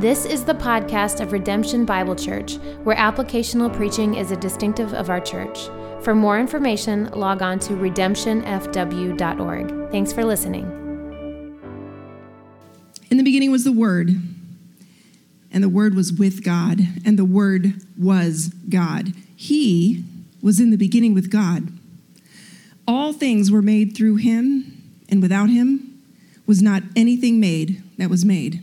This is the podcast of Redemption Bible Church, where applicational preaching is a distinctive of our church. For more information, log on to redemptionfw.org. Thanks for listening. In the beginning was the Word, and the Word was with God, and the Word was God. He was in the beginning with God. All things were made through him, and without him was not anything made that was made.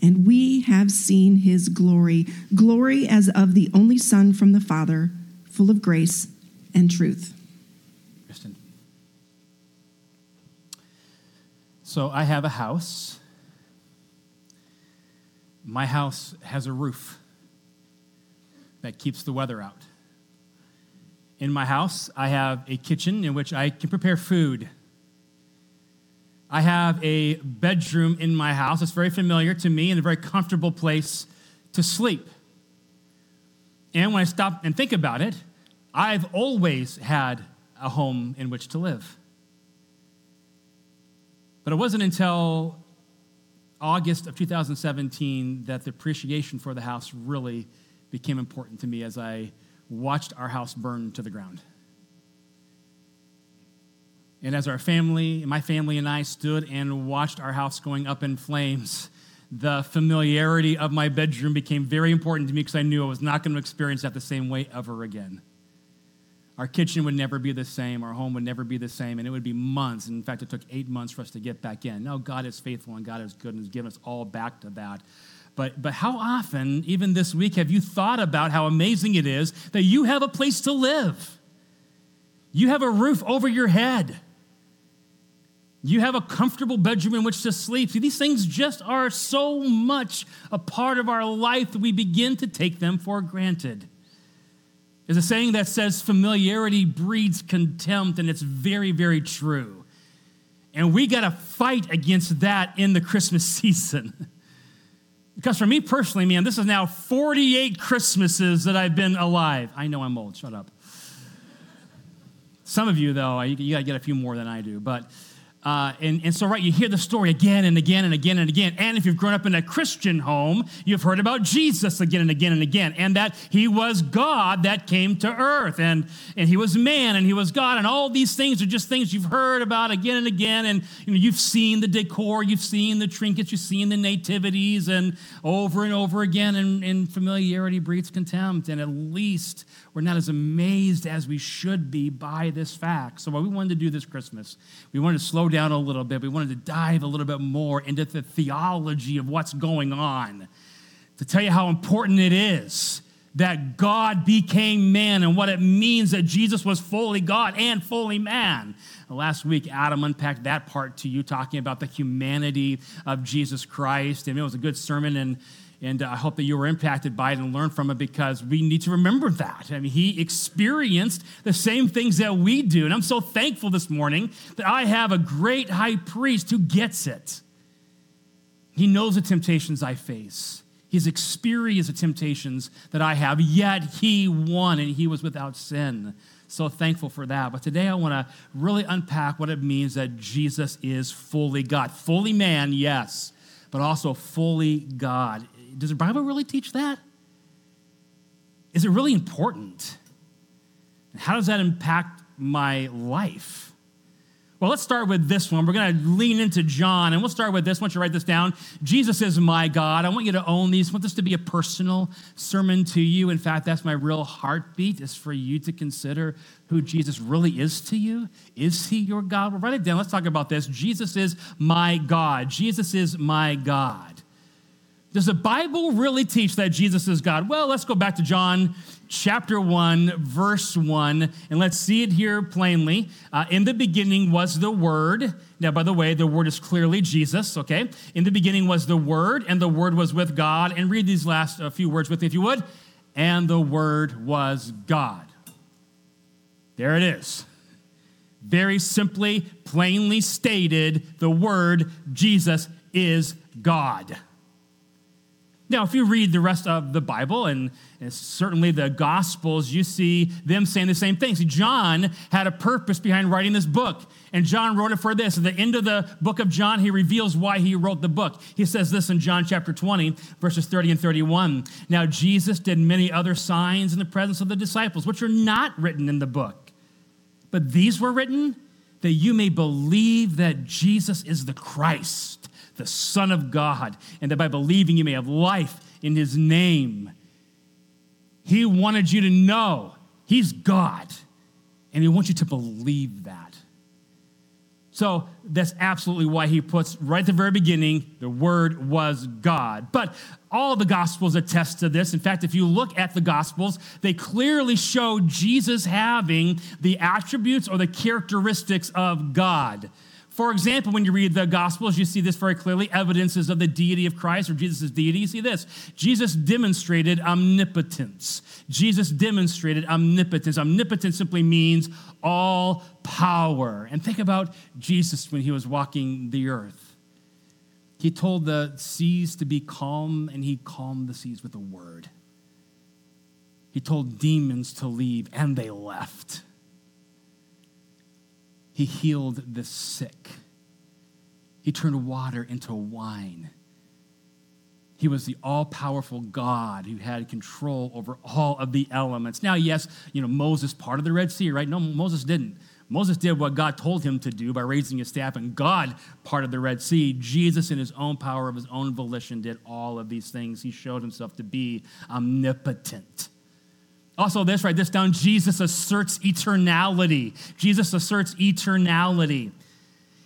and we have seen his glory glory as of the only Son from the Father, full of grace and truth. Kristen. So I have a house. My house has a roof that keeps the weather out. In my house, I have a kitchen in which I can prepare food. I have a bedroom in my house. that's very familiar to me and a very comfortable place to sleep. And when I stop and think about it, I've always had a home in which to live. But it wasn't until August of 2017 that the appreciation for the house really became important to me as I watched our house burn to the ground. And as our family, my family and I stood and watched our house going up in flames, the familiarity of my bedroom became very important to me because I knew I was not going to experience that the same way ever again. Our kitchen would never be the same. Our home would never be the same. And it would be months. In fact, it took eight months for us to get back in. Now, God is faithful and God is good and has given us all back to that. But, but how often, even this week, have you thought about how amazing it is that you have a place to live? You have a roof over your head. You have a comfortable bedroom in which to sleep. See, these things just are so much a part of our life that we begin to take them for granted. There's a saying that says familiarity breeds contempt, and it's very, very true. And we got to fight against that in the Christmas season. because for me personally, man, this is now 48 Christmases that I've been alive. I know I'm old, shut up. Some of you, though, you got to get a few more than I do. But uh, and, and so, right, you hear the story again and again and again and again. And if you've grown up in a Christian home, you've heard about Jesus again and again and again, and that he was God that came to earth, and, and he was man, and he was God, and all these things are just things you've heard about again and again. And you know, you've seen the decor, you've seen the trinkets, you've seen the nativities, and over and over again, and, and familiarity breeds contempt. And at least we're not as amazed as we should be by this fact. So, what we wanted to do this Christmas, we wanted to slow down a little bit. We wanted to dive a little bit more into the theology of what's going on, to tell you how important it is that God became man and what it means that Jesus was fully God and fully man. Last week, Adam unpacked that part to you, talking about the humanity of Jesus Christ. And it was a good sermon, and and uh, I hope that you were impacted by it and learned from it because we need to remember that. I mean, he experienced the same things that we do. And I'm so thankful this morning that I have a great high priest who gets it. He knows the temptations I face. He's experienced the temptations that I have, yet he won and he was without sin. So thankful for that. But today I want to really unpack what it means that Jesus is fully God. Fully man, yes, but also fully God does the Bible really teach that? Is it really important? How does that impact my life? Well, let's start with this one. We're going to lean into John, and we'll start with this. Want you write this down. Jesus is my God. I want you to own these. I want this to be a personal sermon to you. In fact, that's my real heartbeat, is for you to consider who Jesus really is to you. Is he your God? Well, write it down. Let's talk about this. Jesus is my God. Jesus is my God. Does the Bible really teach that Jesus is God? Well, let's go back to John chapter 1, verse 1, and let's see it here plainly. Uh, in the beginning was the Word. Now, by the way, the Word is clearly Jesus, okay? In the beginning was the Word, and the Word was with God. And read these last uh, few words with me, if you would. And the Word was God. There it is. Very simply, plainly stated, the Word, Jesus, is God. Now, if you read the rest of the Bible and, and, certainly the Gospels, you see them saying the same things. John had a purpose behind writing this book, and John wrote it for this. At the end of the book of John, he reveals why he wrote the book. He says this in John chapter 20, verses 30 and 31. Now, Jesus did many other signs in the presence of the disciples, which are not written in the book, but these were written that you may believe that Jesus is the Christ the Son of God, and that by believing you may have life in his name. He wanted you to know he's God, and he wants you to believe that. So that's absolutely why he puts right at the very beginning, the word was God. But all the gospels attest to this. In fact, if you look at the gospels, they clearly show Jesus having the attributes or the characteristics of God. For example, when you read the Gospels, you see this very clearly evidences of the deity of Christ or Jesus' deity. You see this Jesus demonstrated omnipotence. Jesus demonstrated omnipotence. Omnipotence simply means all power. And think about Jesus when he was walking the earth. He told the seas to be calm, and he calmed the seas with a word. He told demons to leave, and they left. He healed the sick. He turned water into wine. He was the all powerful God who had control over all of the elements. Now, yes, you know, Moses part of the Red Sea, right? No, Moses didn't. Moses did what God told him to do by raising his staff, and God parted the Red Sea. Jesus, in his own power of his own volition, did all of these things. He showed himself to be omnipotent. Also, this, write this down Jesus asserts eternality. Jesus asserts eternality.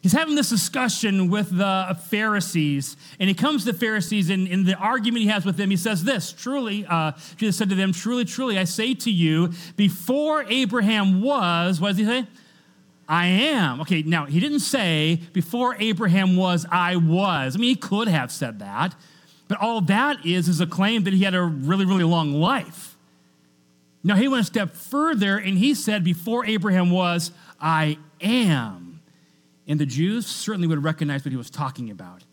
He's having this discussion with the Pharisees, and he comes to the Pharisees, and in the argument he has with them, he says this Truly, uh, Jesus said to them, Truly, truly, I say to you, before Abraham was, what does he say? I am. Okay, now he didn't say, before Abraham was, I was. I mean, he could have said that, but all that is is a claim that he had a really, really long life. Now, he went a step further and he said, Before Abraham was, I am. And the Jews certainly would recognize what he was talking about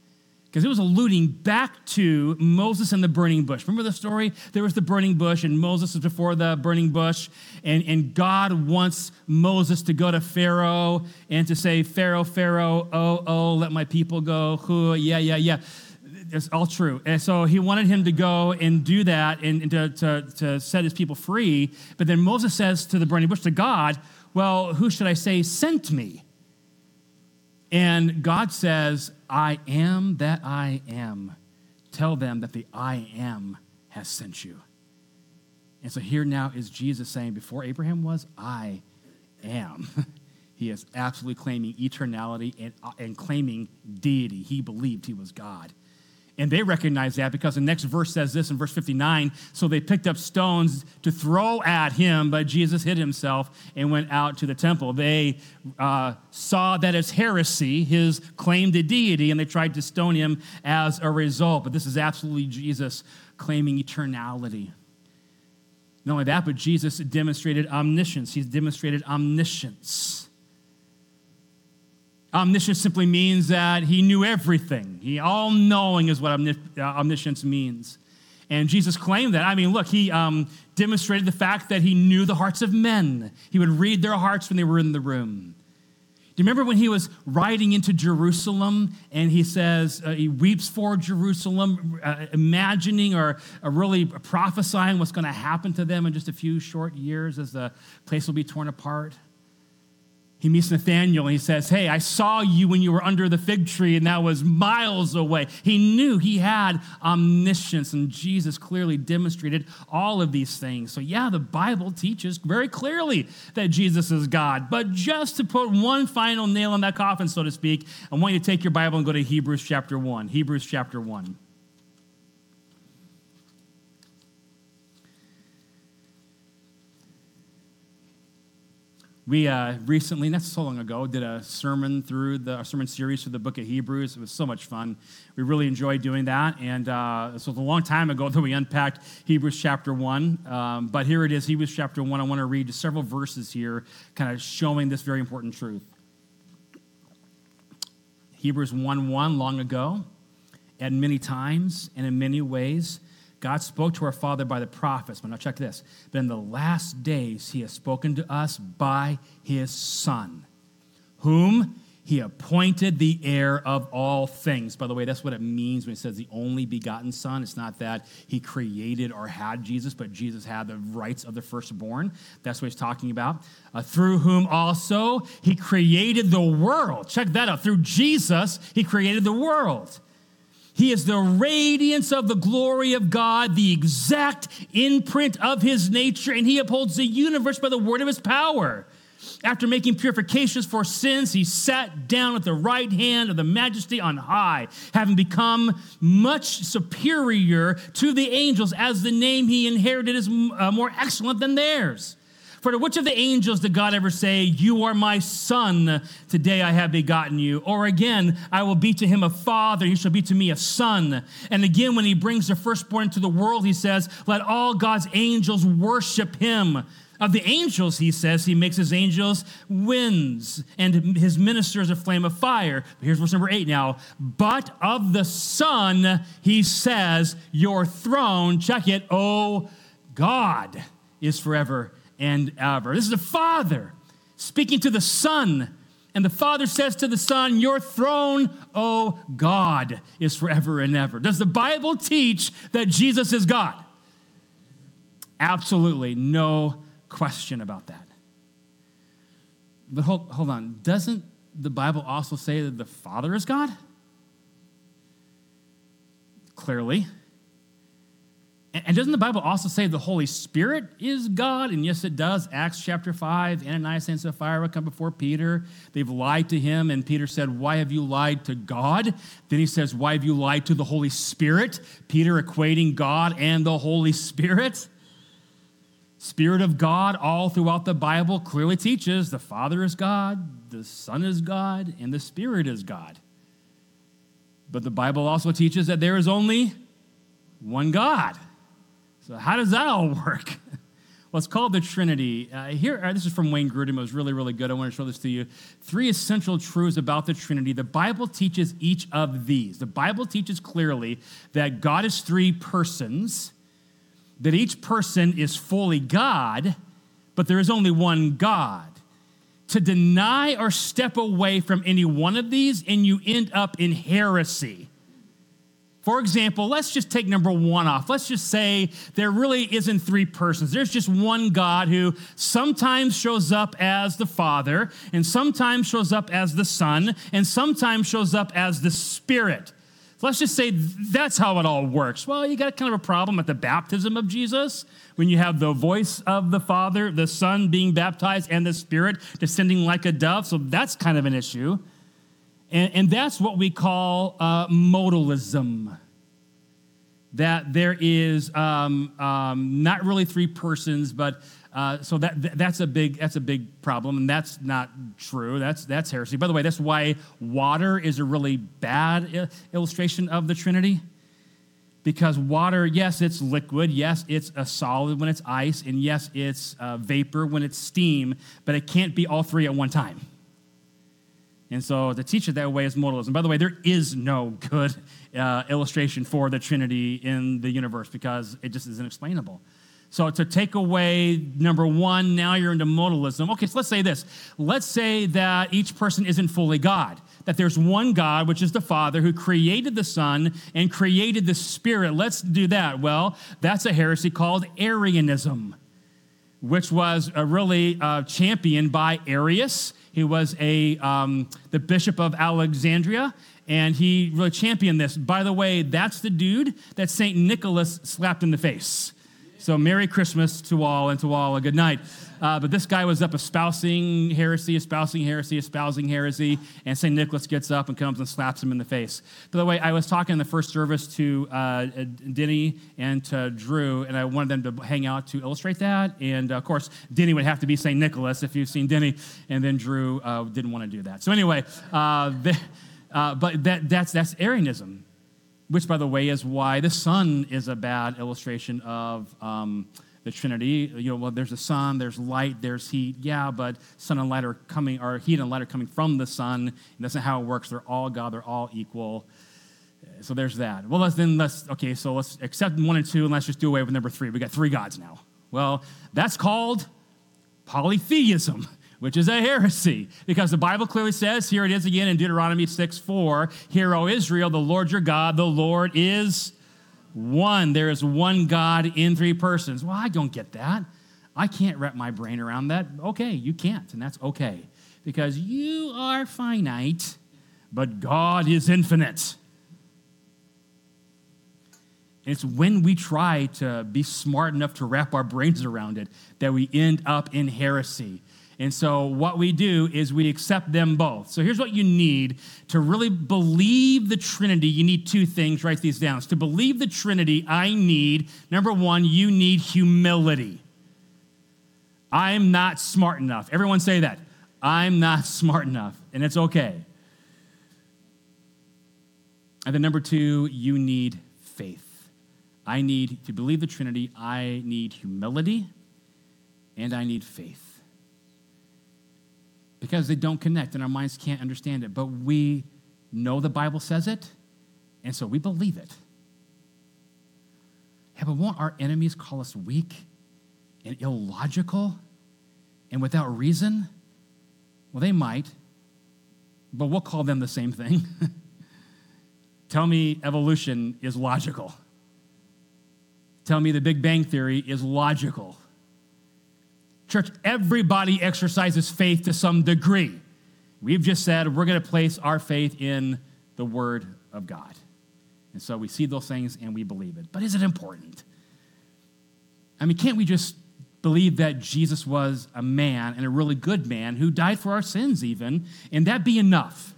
because it was alluding back to Moses and the burning bush. Remember the story? There was the burning bush, and Moses was before the burning bush, and, and God wants Moses to go to Pharaoh and to say, Pharaoh, Pharaoh, oh, oh, let my people go. Who, yeah, yeah, yeah it's all true. And so he wanted him to go and do that and, and to, to, to set his people free. But then Moses says to the burning bush, to God, Well, who should I say sent me? And God says, I am that I am. Tell them that the I am has sent you. And so here now is Jesus saying, Before Abraham was, I am. he is absolutely claiming eternality and, and claiming deity. He believed he was God. And they recognize that because the next verse says this in verse 59 so they picked up stones to throw at him, but Jesus hid himself and went out to the temple. They uh, saw that as heresy, his claim to deity, and they tried to stone him as a result. But this is absolutely Jesus claiming eternality. Not only that, but Jesus demonstrated omniscience. He's demonstrated omniscience. Omniscience simply means that he knew everything. He all knowing is what uh, omniscience means. And Jesus claimed that. I mean, look, he um, demonstrated the fact that he knew the hearts of men. He would read their hearts when they were in the room. Do you remember when he was riding into Jerusalem and he says, uh, he weeps for Jerusalem, uh, imagining or uh, really prophesying what's going to happen to them in just a few short years as the place will be torn apart? He meets Nathaniel and he says, Hey, I saw you when you were under the fig tree, and that was miles away. He knew he had omniscience, and Jesus clearly demonstrated all of these things. So, yeah, the Bible teaches very clearly that Jesus is God. But just to put one final nail in that coffin, so to speak, I want you to take your Bible and go to Hebrews chapter 1. Hebrews chapter 1. We uh, recently, not so long ago, did a sermon through the sermon series through the book of Hebrews. It was so much fun. We really enjoyed doing that. And uh, so it was a long time ago that we unpacked Hebrews chapter 1. Um, but here it is, Hebrews chapter 1. I want to read just several verses here, kind of showing this very important truth. Hebrews 1 1, long ago, at many times and in many ways, God spoke to our father by the prophets. But now check this. But in the last days, he has spoken to us by his son, whom he appointed the heir of all things. By the way, that's what it means when it says the only begotten son. It's not that he created or had Jesus, but Jesus had the rights of the firstborn. That's what he's talking about. Uh, through whom also he created the world. Check that out. Through Jesus, he created the world. He is the radiance of the glory of God, the exact imprint of his nature, and he upholds the universe by the word of his power. After making purifications for sins, he sat down at the right hand of the majesty on high, having become much superior to the angels, as the name he inherited is uh, more excellent than theirs. For to which of the angels did God ever say, You are my son, today I have begotten you? Or again, I will be to him a father, he shall be to me a son. And again, when he brings the firstborn into the world, he says, Let all God's angels worship him. Of the angels, he says, he makes his angels winds and his ministers a flame of fire. Here's verse number eight now. But of the Son, he says, Your throne, check it, oh God, is forever and ever. This is the Father speaking to the Son. And the Father says to the Son, Your throne, O God, is forever and ever. Does the Bible teach that Jesus is God? Absolutely, no question about that. But hold, hold on, doesn't the Bible also say that the Father is God? Clearly. And doesn't the Bible also say the Holy Spirit is God? And yes, it does. Acts chapter 5, Ananias and Sapphira come before Peter. They've lied to him, and Peter said, Why have you lied to God? Then he says, Why have you lied to the Holy Spirit? Peter equating God and the Holy Spirit. Spirit of God, all throughout the Bible, clearly teaches the Father is God, the Son is God, and the Spirit is God. But the Bible also teaches that there is only one God. So, how does that all work? well, it's called the Trinity. Uh, here, uh, this is from Wayne Grudem. It was really, really good. I want to show this to you. Three essential truths about the Trinity. The Bible teaches each of these. The Bible teaches clearly that God is three persons, that each person is fully God, but there is only one God. To deny or step away from any one of these, and you end up in heresy. For example, let's just take number one off. Let's just say there really isn't three persons. There's just one God who sometimes shows up as the Father, and sometimes shows up as the Son, and sometimes shows up as the Spirit. So let's just say that's how it all works. Well, you got kind of a problem at the baptism of Jesus when you have the voice of the Father, the Son being baptized, and the Spirit descending like a dove. So that's kind of an issue. And, and that's what we call uh, modalism. That there is um, um, not really three persons, but uh, so that, that's a big that's a big problem, and that's not true. That's that's heresy. By the way, that's why water is a really bad illustration of the Trinity, because water, yes, it's liquid, yes, it's a solid when it's ice, and yes, it's uh, vapor when it's steam, but it can't be all three at one time. And so to teach it that way is modalism. By the way, there is no good uh, illustration for the Trinity in the universe because it just isn't explainable. So to take away number one, now you're into modalism. Okay, so let's say this. Let's say that each person isn't fully God, that there's one God, which is the Father, who created the Son and created the Spirit. Let's do that. Well, that's a heresy called Arianism which was uh, really uh, championed by Arius. He was a, um, the bishop of Alexandria, and he really championed this. By the way, that's the dude that St. Nicholas slapped in the face. So, Merry Christmas to all, and to all a good night. Uh, but this guy was up espousing heresy, espousing heresy, espousing heresy, and St. Nicholas gets up and comes and slaps him in the face. By the way, I was talking in the first service to uh, Denny and to Drew, and I wanted them to hang out to illustrate that. And uh, of course, Denny would have to be St. Nicholas if you've seen Denny, and then Drew uh, didn't want to do that. So, anyway, uh, the, uh, but that, that's, that's Arianism which, by the way, is why the sun is a bad illustration of um, the Trinity. You know, well, there's a sun, there's light, there's heat. Yeah, but sun and light are coming, or heat and light are coming from the sun. And that's not how it works. They're all God. They're all equal. So there's that. Well, let's then let's okay. So let's accept one and two, and let's just do away with number three. We got three gods now. Well, that's called polytheism which is a heresy because the Bible clearly says, here it is again in Deuteronomy 6 4, Hear, O Israel, the Lord your God, the Lord is one. There is one God in three persons. Well, I don't get that. I can't wrap my brain around that. Okay, you can't, and that's okay because you are finite, but God is infinite. It's when we try to be smart enough to wrap our brains around it that we end up in heresy. And so, what we do is we accept them both. So, here's what you need to really believe the Trinity. You need two things. Write these down. To believe the Trinity, I need number one, you need humility. I'm not smart enough. Everyone say that. I'm not smart enough, and it's okay. And then number two, you need faith. I need to believe the Trinity, I need humility, and I need faith because they don't connect and our minds can't understand it. But we know the Bible says it, and so we believe it. Yeah, but won't our enemies call us weak and illogical and without reason? Well, they might, but we'll call them the same thing. Tell me evolution is logical. Tell me the Big Bang Theory is logical. Church, everybody exercises faith to some degree. We've just said we're going to place our faith in the Word of God. And so we see those things and we believe it. But is it important? I mean, can't we just believe that Jesus was a man and a really good man who died for our sins, even, and that be enough?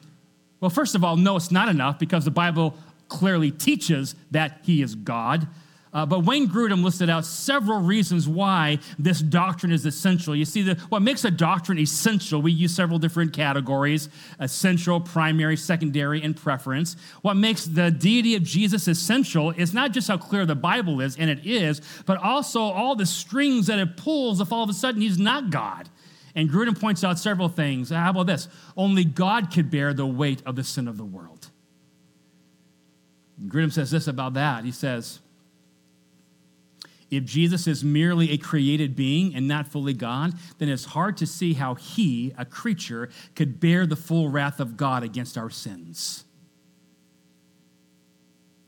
Well, first of all, no, it's not enough because the Bible clearly teaches that he is God. Uh, but Wayne Grudem listed out several reasons why this doctrine is essential. You see, the, what makes a doctrine essential, we use several different categories essential, primary, secondary, and preference. What makes the deity of Jesus essential is not just how clear the Bible is, and it is, but also all the strings that it pulls if all of a sudden he's not God. And Grudem points out several things. How about this? Only God could bear the weight of the sin of the world. And Grudem says this about that. He says, if Jesus is merely a created being and not fully God, then it's hard to see how he, a creature, could bear the full wrath of God against our sins.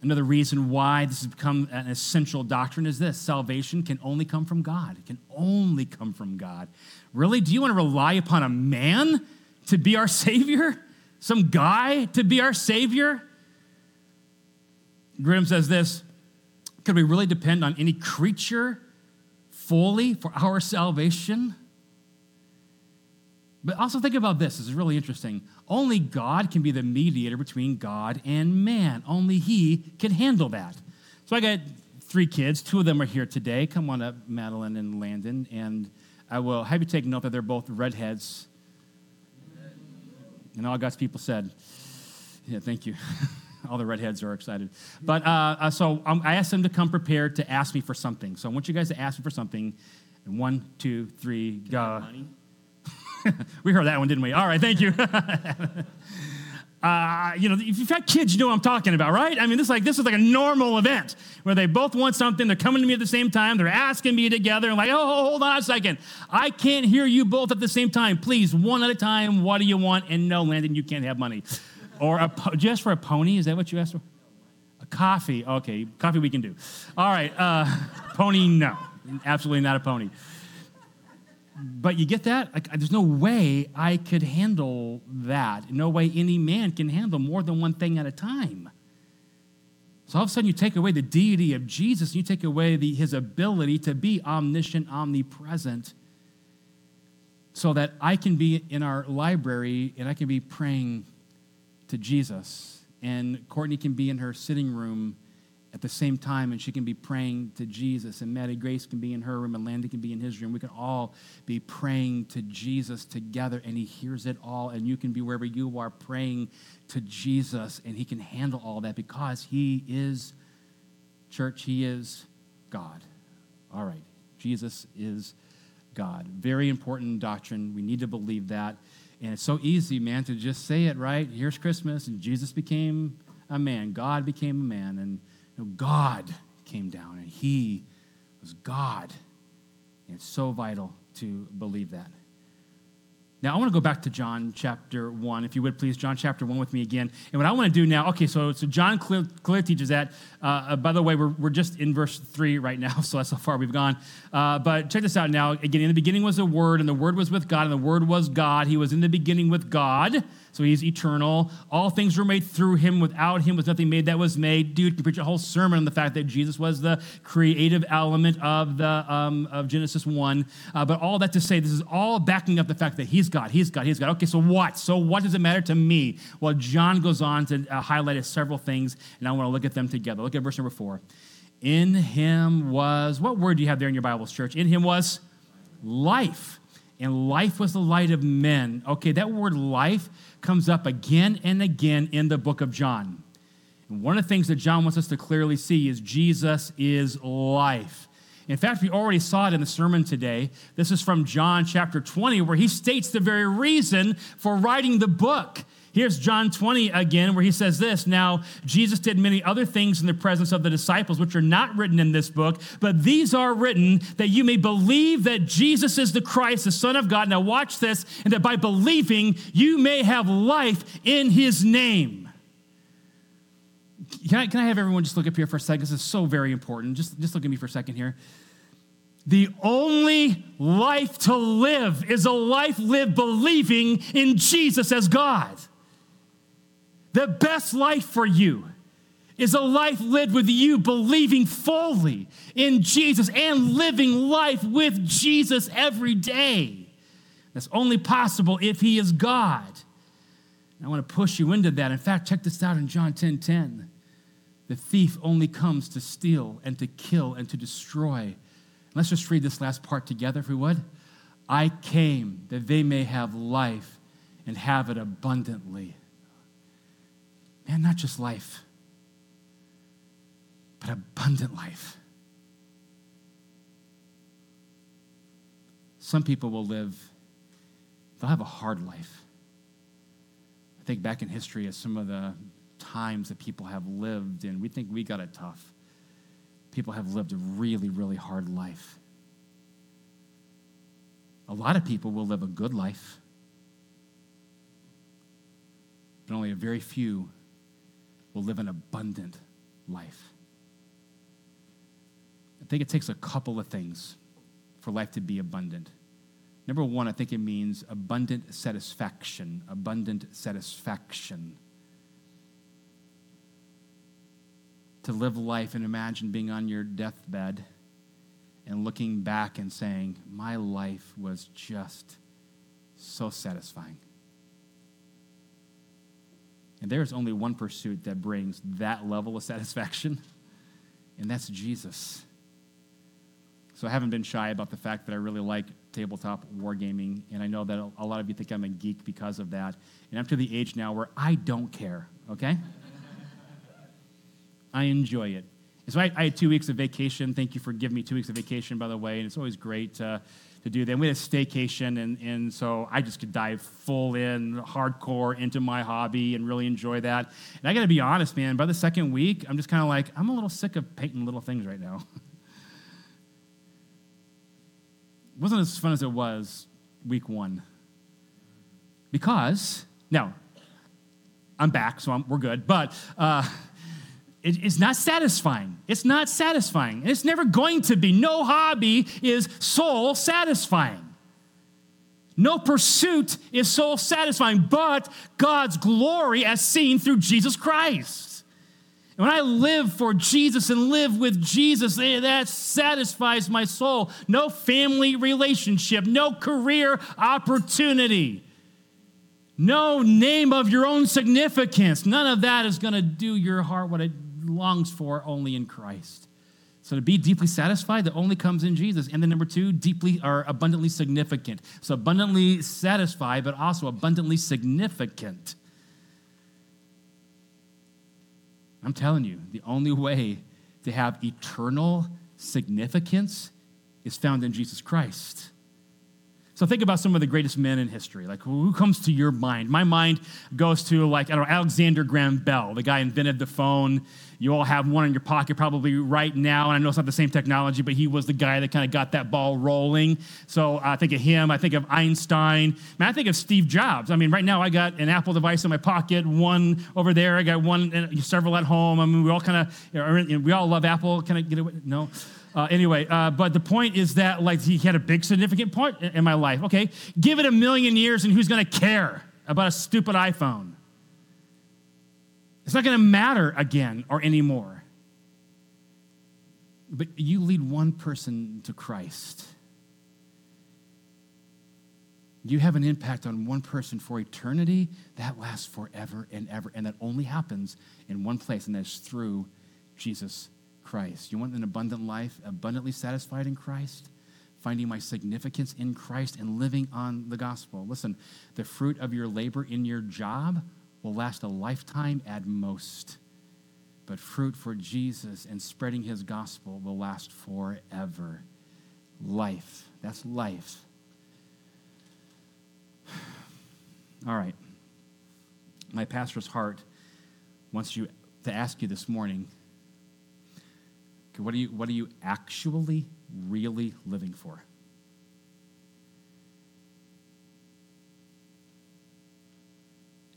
Another reason why this has become an essential doctrine is this salvation can only come from God. It can only come from God. Really? Do you want to rely upon a man to be our Savior? Some guy to be our Savior? Grudem says this could we really depend on any creature fully for our salvation? But also think about this, this is really interesting. Only God can be the mediator between God and man. Only He can handle that. So I got three kids. Two of them are here today. Come on up, Madeline and Landon. And I will have you take note that they're both redheads. And all God's people said, Yeah, thank you. all the redheads are excited. But uh, uh, so um, I asked them to come prepared to ask me for something. So I want you guys to ask me for something. And one, two, three, go. we heard that one, didn't we? All right, thank you. Uh, you know, if you've had kids, you know what I'm talking about, right? I mean, this is like this is like a normal event where they both want something. They're coming to me at the same time. They're asking me together. I'm like, oh, hold on a second. I can't hear you both at the same time. Please, one at a time. What do you want? And no, Landon, you can't have money. Or a, just for a pony? Is that what you asked for? A coffee. Okay, coffee we can do. All right, uh, pony, no. Absolutely not a pony. But you get that? Like, there's no way I could handle that. No way any man can handle more than one thing at a time. So all of a sudden, you take away the deity of Jesus, and you take away the, his ability to be omniscient, omnipresent, so that I can be in our library and I can be praying to Jesus, and Courtney can be in her sitting room at the same time, and she can be praying to Jesus, and Maddie Grace can be in her room, and Landy can be in his room. We can all be praying to Jesus together, and He hears it all, and you can be wherever you are praying to Jesus, and He can handle all that because He is, church, He is God. All right, Jesus is God. Very important doctrine. We need to believe that. And it's so easy, man, to just say it, right? Here's Christmas, and Jesus became a man. God became a man, and you know, God came down, and He was God. And it's so vital to believe that. Now, I want to go back to John chapter 1, if you would please. John chapter 1 with me again. And what I want to do now, okay, so, so John clearly, teaches that. Uh, uh, by the way, we're, we're just in verse 3 right now, so that's how far we've gone. Uh, but check this out now. Again, in the beginning was the Word, and the Word was with God, and the Word was God. He was in the beginning with God. So he's eternal. All things were made through him. Without him was nothing made that was made. Dude can preach a whole sermon on the fact that Jesus was the creative element of the um, of Genesis one. Uh, but all that to say, this is all backing up the fact that he's God. He's God. He's God. Okay, so what? So what does it matter to me? Well, John goes on to uh, highlight several things, and I want to look at them together. Look at verse number four. In him was what word do you have there in your Bibles, church? In him was life and life was the light of men. Okay, that word life comes up again and again in the book of John. And one of the things that John wants us to clearly see is Jesus is life. In fact, we already saw it in the sermon today. This is from John chapter 20, where he states the very reason for writing the book. Here's John 20 again, where he says this Now, Jesus did many other things in the presence of the disciples, which are not written in this book, but these are written that you may believe that Jesus is the Christ, the Son of God. Now, watch this, and that by believing, you may have life in his name. Can I, can I have everyone just look up here for a second? This is so very important. Just, just look at me for a second here. The only life to live is a life lived believing in Jesus as God. The best life for you is a life lived with you believing fully in Jesus and living life with Jesus every day. That's only possible if He is God. And I want to push you into that. In fact, check this out in John 10 10. The thief only comes to steal and to kill and to destroy. Let's just read this last part together, if we would. I came that they may have life and have it abundantly. Man, not just life, but abundant life. Some people will live, they'll have a hard life. I think back in history at some of the times that people have lived, and we think we got it tough. People have lived a really, really hard life. A lot of people will live a good life, but only a very few will live an abundant life. I think it takes a couple of things for life to be abundant. Number one, I think it means abundant satisfaction. Abundant satisfaction. To live life and imagine being on your deathbed and looking back and saying, My life was just so satisfying. And there is only one pursuit that brings that level of satisfaction, and that's Jesus. So I haven't been shy about the fact that I really like tabletop wargaming, and I know that a lot of you think I'm a geek because of that. And I'm to the age now where I don't care, okay? I enjoy it. So I, I, had two weeks of vacation. Thank you for giving me two weeks of vacation, by the way, and it's always great to to do that. And We had a staycation, and, and so I just could dive full in, hardcore into my hobby and really enjoy that. And I got to be honest, man, by the second week, I'm just kind of like, I'm a little sick of painting little things right now. it wasn't as fun as it was week one. Because, now, I'm back, so I'm, we're good, but. Uh, it's not satisfying. It's not satisfying. And It's never going to be. No hobby is soul satisfying. No pursuit is soul satisfying, but God's glory as seen through Jesus Christ. When I live for Jesus and live with Jesus, eh, that satisfies my soul. No family relationship, no career opportunity, no name of your own significance. None of that is going to do your heart what it longs for only in Christ. So to be deeply satisfied, that only comes in Jesus. And then number two, deeply or abundantly significant. So abundantly satisfied, but also abundantly significant. I'm telling you, the only way to have eternal significance is found in Jesus Christ. So think about some of the greatest men in history. Like who comes to your mind? My mind goes to like I don't know Alexander Graham Bell, the guy invented the phone. You all have one in your pocket probably right now, and I know it's not the same technology, but he was the guy that kind of got that ball rolling. So uh, I think of him. I think of Einstein. Man, I think of Steve Jobs. I mean, right now I got an Apple device in my pocket, one over there. I got one, several at home. I mean, we all kind of, we all love Apple. Can I get away? No. Uh, anyway, uh, but the point is that like he had a big significant point in my life. Okay, give it a million years, and who's going to care about a stupid iPhone? It's not going to matter again or anymore. But you lead one person to Christ. You have an impact on one person for eternity that lasts forever and ever. And that only happens in one place, and that's through Jesus Christ. You want an abundant life, abundantly satisfied in Christ? Finding my significance in Christ and living on the gospel. Listen, the fruit of your labor in your job will last a lifetime at most. But fruit for Jesus and spreading his gospel will last forever. Life. That's life. All right. My pastor's heart wants you to ask you this morning what are you, what are you actually, really living for?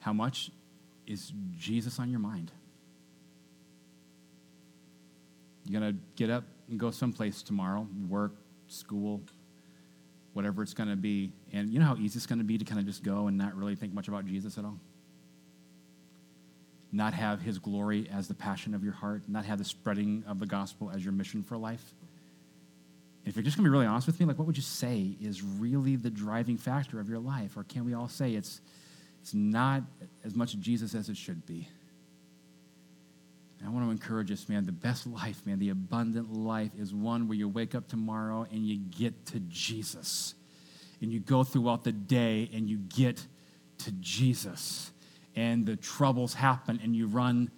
How much is Jesus on your mind? You're going to get up and go someplace tomorrow, work, school, whatever it's going to be. And you know how easy it's going to be to kind of just go and not really think much about Jesus at all? Not have his glory as the passion of your heart, not have the spreading of the gospel as your mission for life. if you're just going to be really honest with me, like what would you say is really the driving factor of your life? Or can we all say it's it's not as much Jesus as it should be. And I want to encourage us, man, the best life, man, the abundant life is one where you wake up tomorrow and you get to Jesus. And you go throughout the day and you get to Jesus. And the troubles happen and you run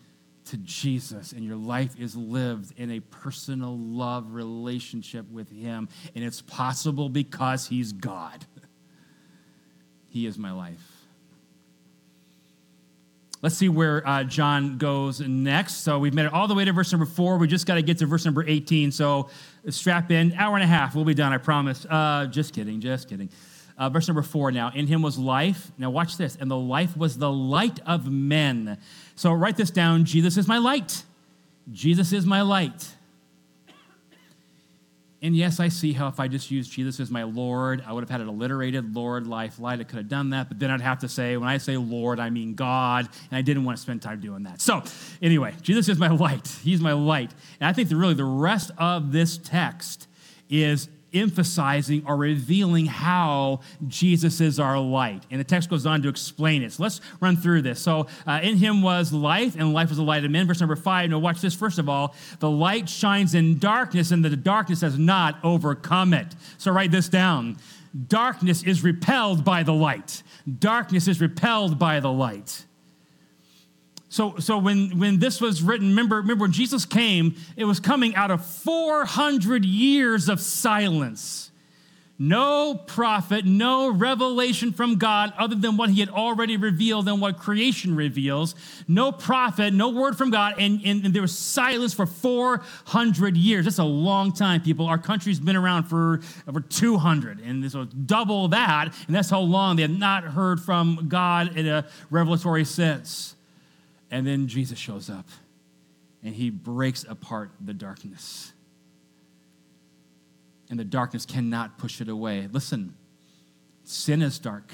to Jesus and your life is lived in a personal love relationship with Him. And it's possible because He's God. he is my life. Let's see where uh, John goes next. So we've made it all the way to verse number four. We just got to get to verse number 18. So strap in. Hour and a half. We'll be done, I promise. Uh, just kidding, just kidding. Uh, verse number four now. In him was life. Now watch this. And the life was the light of men. So write this down. Jesus is my light. Jesus is my light. And yes, I see how if I just used Jesus as my Lord, I would have had it alliterated Lord, life, light. I could have done that, but then I'd have to say, when I say Lord, I mean God, and I didn't want to spend time doing that. So, anyway, Jesus is my light. He's my light. And I think that really the rest of this text is emphasizing or revealing how Jesus is our light. And the text goes on to explain it. So let's run through this. So uh, in him was life, and life was the light of men. Verse number five. Now watch this. First of all, the light shines in darkness, and the darkness has not overcome it. So write this down. Darkness is repelled by the light. Darkness is repelled by the light. So, so when, when this was written, remember, remember when Jesus came, it was coming out of 400 years of silence. No prophet, no revelation from God other than what he had already revealed and what creation reveals. No prophet, no word from God, and, and, and, there was silence for 400 years. That's a long time, people. Our country's been around for over 200, and so double that, and that's how long they have not heard from God in a revelatory sense. And then Jesus shows up and he breaks apart the darkness. And the darkness cannot push it away. Listen, Sin is dark.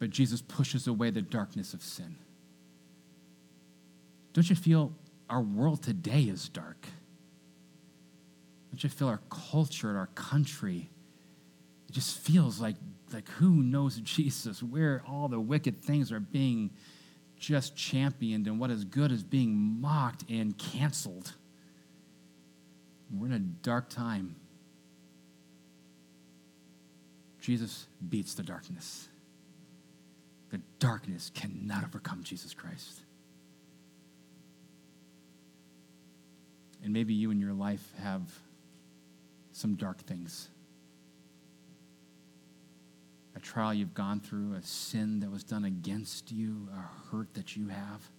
But Jesus pushes away the darkness of sin. Don't you feel our world today is dark? Don't you feel our culture and our country? It just feels like, like who knows Jesus, where all the wicked things are being just championed and what is good is being mocked and canceled. We're in a dark time. Jesus beats the darkness. The darkness cannot overcome Jesus Christ. And maybe you in your life have some dark things trial you've gone through, a sin that was done against you, a hurt that you have.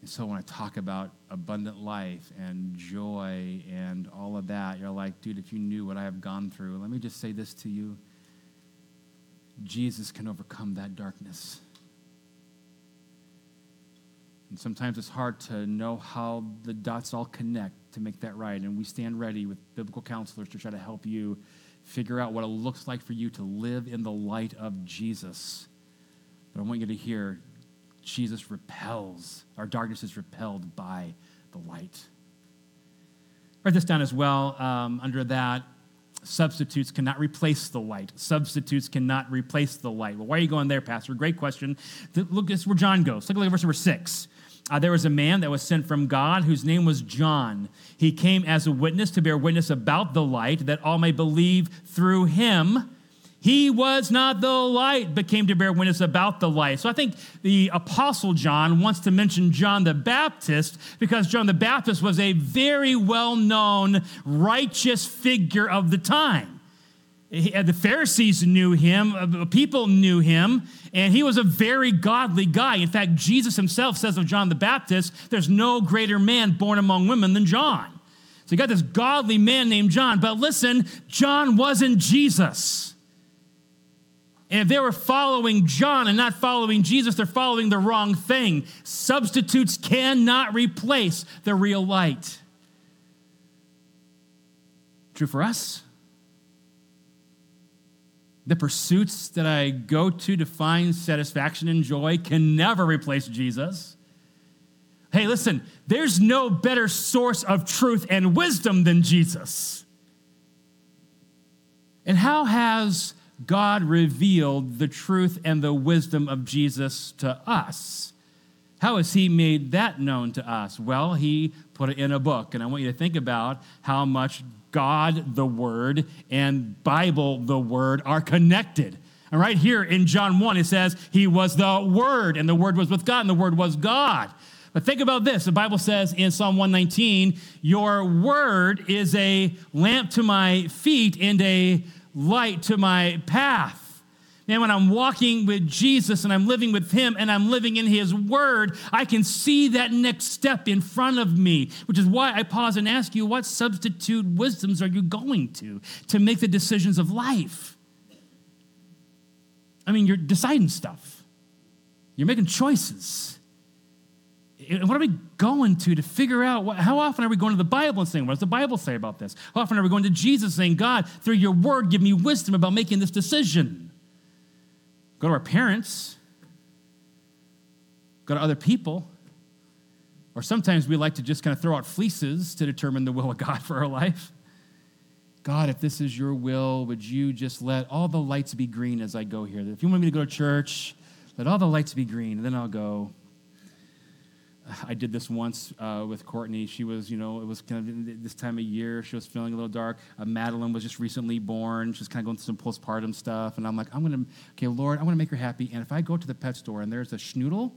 And so when I talk about abundant life and joy and all of that, you're like, dude, if you knew what I have gone through, let me just say this to you Jesus can overcome that darkness. And sometimes it's hard to know how the dots all connect to make that right. And we stand ready with biblical counselors to try to help you figure out what it looks like for you to live in the light of Jesus. But I want you to hear Jesus repels, our darkness is repelled by the light. Write this down as well. Um, under that, substitutes cannot replace the light. Substitutes cannot replace the light. Well, why are you going there, Pastor? Great question. Look, this is where John goes. Look at verse number six. Uh, there was a man that was sent from God whose name was John. He came as a witness to bear witness about the light, that all may believe through him. He was not the light, but came to bear witness about the light. So I think the Apostle John wants to mention John the Baptist because John the Baptist was a very well known righteous figure of the time. The Pharisees knew him, uh, people knew him, and he was a very godly guy. In fact, Jesus himself says of John the Baptist, there's no greater man born among women than John. So you got this godly man named John. But listen, John wasn't Jesus. And if they were following John and not following Jesus, they're following the wrong thing. Substitutes cannot replace the real light. True for us. The pursuits that I go to to find satisfaction and joy can never replace Jesus. Hey, listen, there's no better source of truth and wisdom than Jesus. And how has God revealed the truth and the wisdom of Jesus to us. How has He made that known to us? Well, He put it in a book. And I want you to think about how much God, the Word, and Bible, the Word, are connected. And right here in John 1, it says, He was the Word, and the Word was with God, and the Word was God. But think about this. The Bible says in Psalm 119, Your Word is a lamp to my feet and a light to my path. Man, when I'm walking with Jesus and I'm living with Him and I'm living in His Word, I can see that next step in front of me, which is why I pause and ask you, what substitute wisdoms are you going to to make the decisions of life? I mean, you're deciding stuff, you're making choices what are we going to to figure out what, how often are we going to the Bible and saying, what does the Bible say about this? How often are we going to Jesus saying, God, through your word, give me wisdom about making this decision? Go to our parents, go to other people, or sometimes we like to just kind of throw out fleeces to determine the will of God for our life. God, if this is your will, would you just let all the lights be green as I go here? If you want me to go to church, let all the lights be green, and then I'll go. I did this once uh, with Courtney. She was, you know, it was kind of this time of year. She was feeling a little dark. Uh, Madeline was just recently born. She's kind of going through some postpartum stuff. And I'm like, I'm going to, okay, Lord, I want to make her happy. And if I go to the pet store and there's a schnoodle,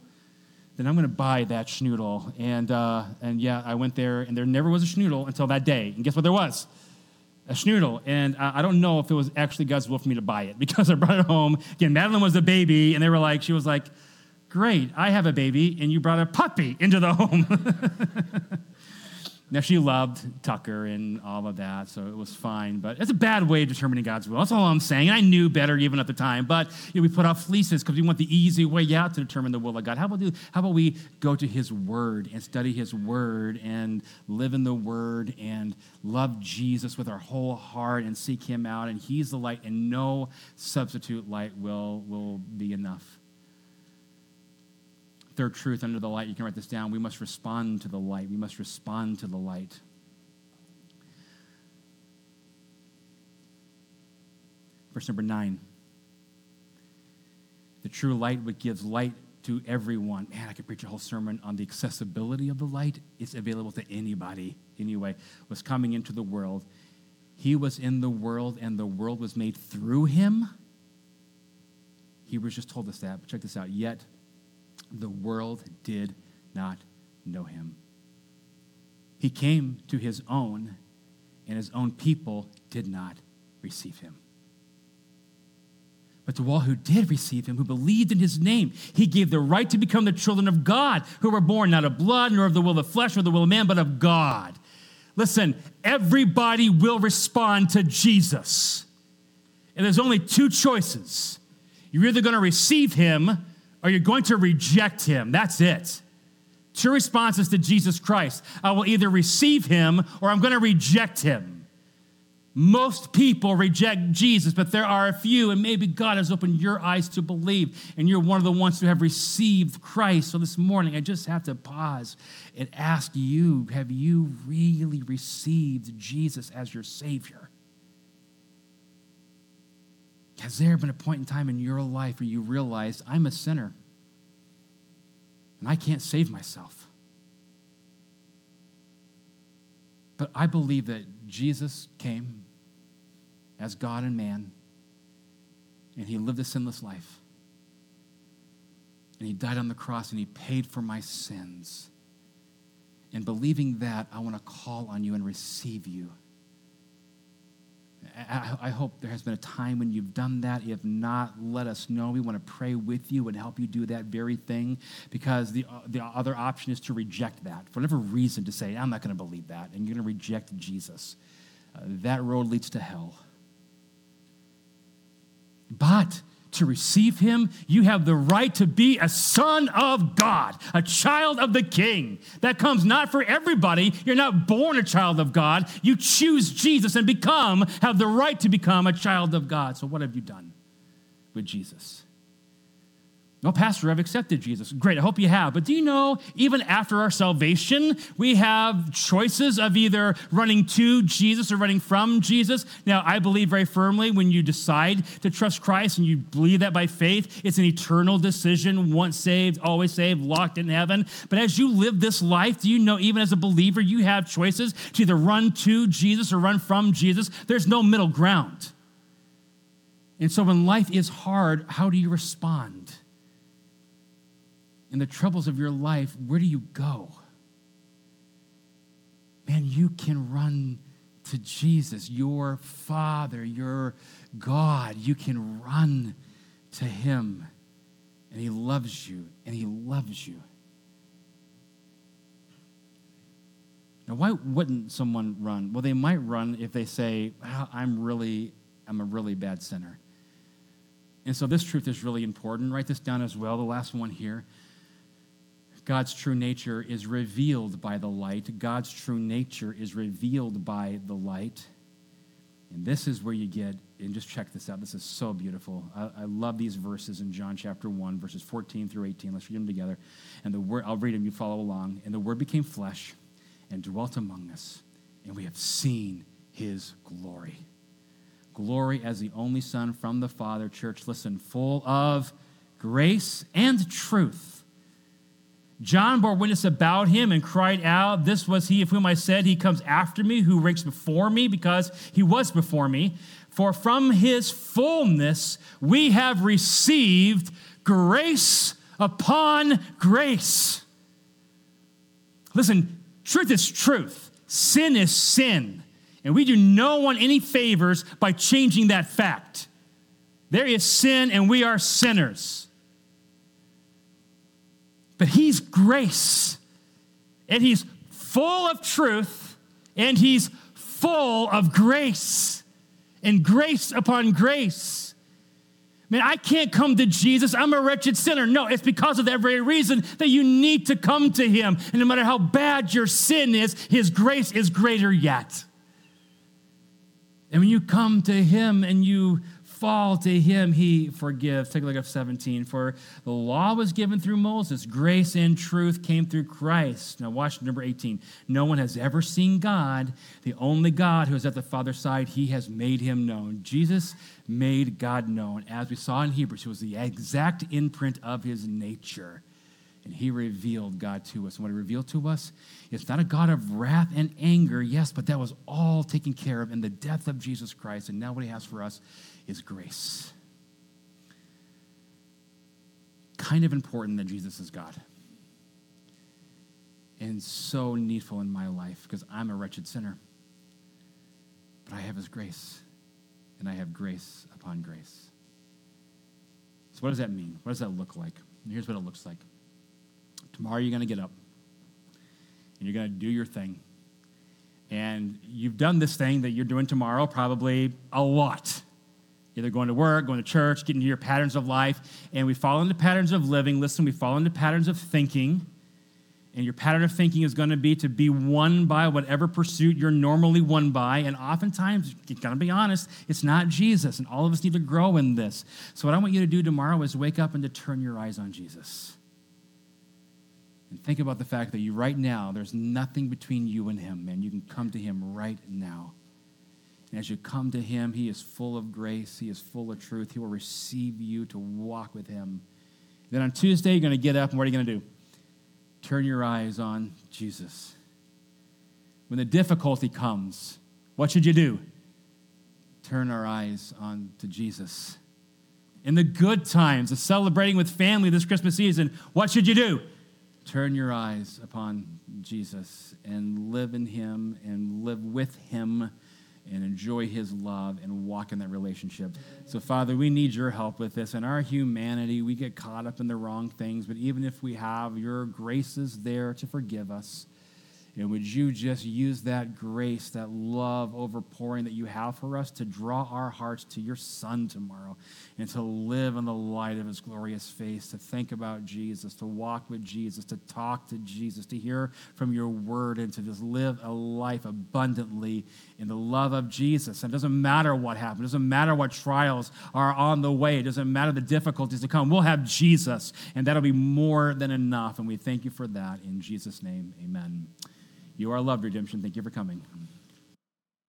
then I'm going to buy that schnoodle. And, uh, and yeah, I went there, and there never was a schnoodle until that day. And guess what there was? A schnoodle. And I don't know if it was actually God's will for me to buy it because I brought it home. Again, Madeline was a baby, and they were like, she was like, Great, I have a baby, and you brought a puppy into the home. Now, she loved Tucker and all of that, so it was fine, but it's a bad way of determining God's will. That's all I'm saying. And I knew better even at the time, but you know, we put off fleeces because we want the easy way out to determine the will of God. How about, do, how about we go to His Word and study His Word and live in the Word and love Jesus with our whole heart and seek Him out? And He's the light, and no substitute light will, will be enough. Third truth under the light, you can write this down. We must respond to the light. We must respond to the light. Verse number nine. The true light which gives light to everyone. Man, I could preach a whole sermon on the accessibility of the light. It's available to anybody, anyway, was coming into the world. He was in the world, and the world was made through him. Hebrews just told us that. But check this out. Yet the world did not know him. He came to his own, and his own people did not receive him. But to all who did receive him, who believed in his name, he gave the right to become the children of God, who were born not of blood, nor of the will of flesh, nor the will of man, but of God. Listen, everybody will respond to Jesus. And there's only two choices. You're either going to receive him or you're going to reject him. That's it. Two responses to Jesus Christ I will either receive him or I'm going to reject him. Most people reject Jesus, but there are a few, and maybe God has opened your eyes to believe, and you're one of the ones who have received Christ. So this morning, I just have to pause and ask you have you really received Jesus as your Savior? Has there been a point in time in your life where you realized I'm a sinner and I can't save myself? But I believe that Jesus came as God and man, and he lived a sinless life. And he died on the cross and he paid for my sins. And believing that, I want to call on you and receive you I, hope there has been a time when you've done that. If not, let us know. We want to pray with you and help you do that very thing because the, uh, the other option is to reject that for whatever reason to say, I'm not going to believe that, and you're going to reject Jesus. Uh, that road leads to hell. But to receive him, you have the right to be a son of God, a child of the king. That comes not for everybody. You're not born a child of God. You choose Jesus and become, have the right to become a child of God. So, what have you done with Jesus? No, Pastor, I've accepted Jesus. Great, I hope you have. But do you know, even after our salvation, we have choices of either running to Jesus or running from Jesus? Now, I believe very firmly when you decide to trust Christ and you believe that by faith, it's an eternal decision, once saved, always saved, locked in heaven. But as you live this life, do you know, even as a believer, you have choices to either run to Jesus or run from Jesus? There's no middle ground. And so when life is hard, how do you respond? In the troubles of your life, where do you go? Man, you can run to Jesus, your Father, your God. You can run to Him, and He loves you, and He loves you. Now, why wouldn't someone run? Well, they might run if they say, I'm really, I'm a really bad sinner. And so this truth is really important. Write this down as well, the last one here. God's true nature is revealed by the light. God's true nature is revealed by the light. And this is where you get, and just check this out. This is so beautiful. I, I, love these verses in John chapter 1, verses 14 through 18. Let's read them together. And the word, I'll read them, you follow along. And the word became flesh and dwelt among us, and we have seen his glory. Glory as the only Son from the Father, church, listen, full of grace and truth. John bore witness about him and cried out, This was he of whom I said, He comes after me, who ranks before me, because he was before me. For from his fullness we have received grace upon grace. Listen, truth is truth, sin is sin. And we do no one any favors by changing that fact. There is sin, and we are sinners. But He's grace, and He's full of truth, and he's full of grace and grace upon grace. Man, I can't come to Jesus. I'm a wretched sinner. No, it's because of that very reason that you need to come to him. And no matter how bad your sin is, his grace is greater yet. And when you come to him and you fall to him, he forgives. Take a look at 17. For the law was given through Moses, grace and truth came through Christ. Now, watch number 18. No one has ever seen God, the only God who is at the Father's side, he has made him known. Jesus made God known. As we saw in Hebrews, he was the exact imprint of his nature and he revealed God to us. And what he revealed to us, it's not a God of wrath and anger, yes, but that was all taken care of in the death of Jesus Christ. And now what he has for us is grace. Kind of important that Jesus is God. And so needful in my life because I'm a wretched sinner. But I have his grace, and I have grace upon grace. So, what does that mean? What does that look like? And here's what it looks like. Tomorrow you're going to get up and you're going to do your thing. And you've done this thing that you're doing tomorrow probably a lot. Either going to work, going to church, getting into your patterns of life. And we fall into patterns of living. Listen, we fall into patterns of thinking. And your pattern of thinking is going to be to be won by whatever pursuit you're normally won by. And oftentimes, you got to be honest, it's not Jesus. And all of us need to grow in this. So, what I want you to do tomorrow is wake up and to turn your eyes on Jesus. And think about the fact that you, right now, there's nothing between you and Him, and you can come to Him right now. And as you come to Him, He is full of grace, He is full of truth. He will receive you to walk with Him. Then on Tuesday, you're going to get up, and what are you going to do? Turn your eyes on Jesus. When the difficulty comes, what should you do? Turn our eyes on to Jesus. In the good times, the celebrating with family this Christmas season, what should you do? turn your eyes upon Jesus and live in Him and live with Him and enjoy His love and walk in that relationship. So, Father, we need your help with this. In our humanity, we get caught up in the wrong things, but even if we have, your grace is there to forgive us. And would you just use that grace, that love overpouring that you have for us to draw our hearts to your Son tomorrow and to live in the light of his glorious face, to think about Jesus, to walk with Jesus, to talk to Jesus, to hear from your word, and to just live a life abundantly in the love of Jesus. And it doesn't matter what happens, it doesn't matter what trials are on the way, it doesn't matter the difficulties to come. We'll have Jesus, and that'll be more than enough. And we thank you for that. In Jesus' name, amen. You are loved, redemption. Thank you for coming.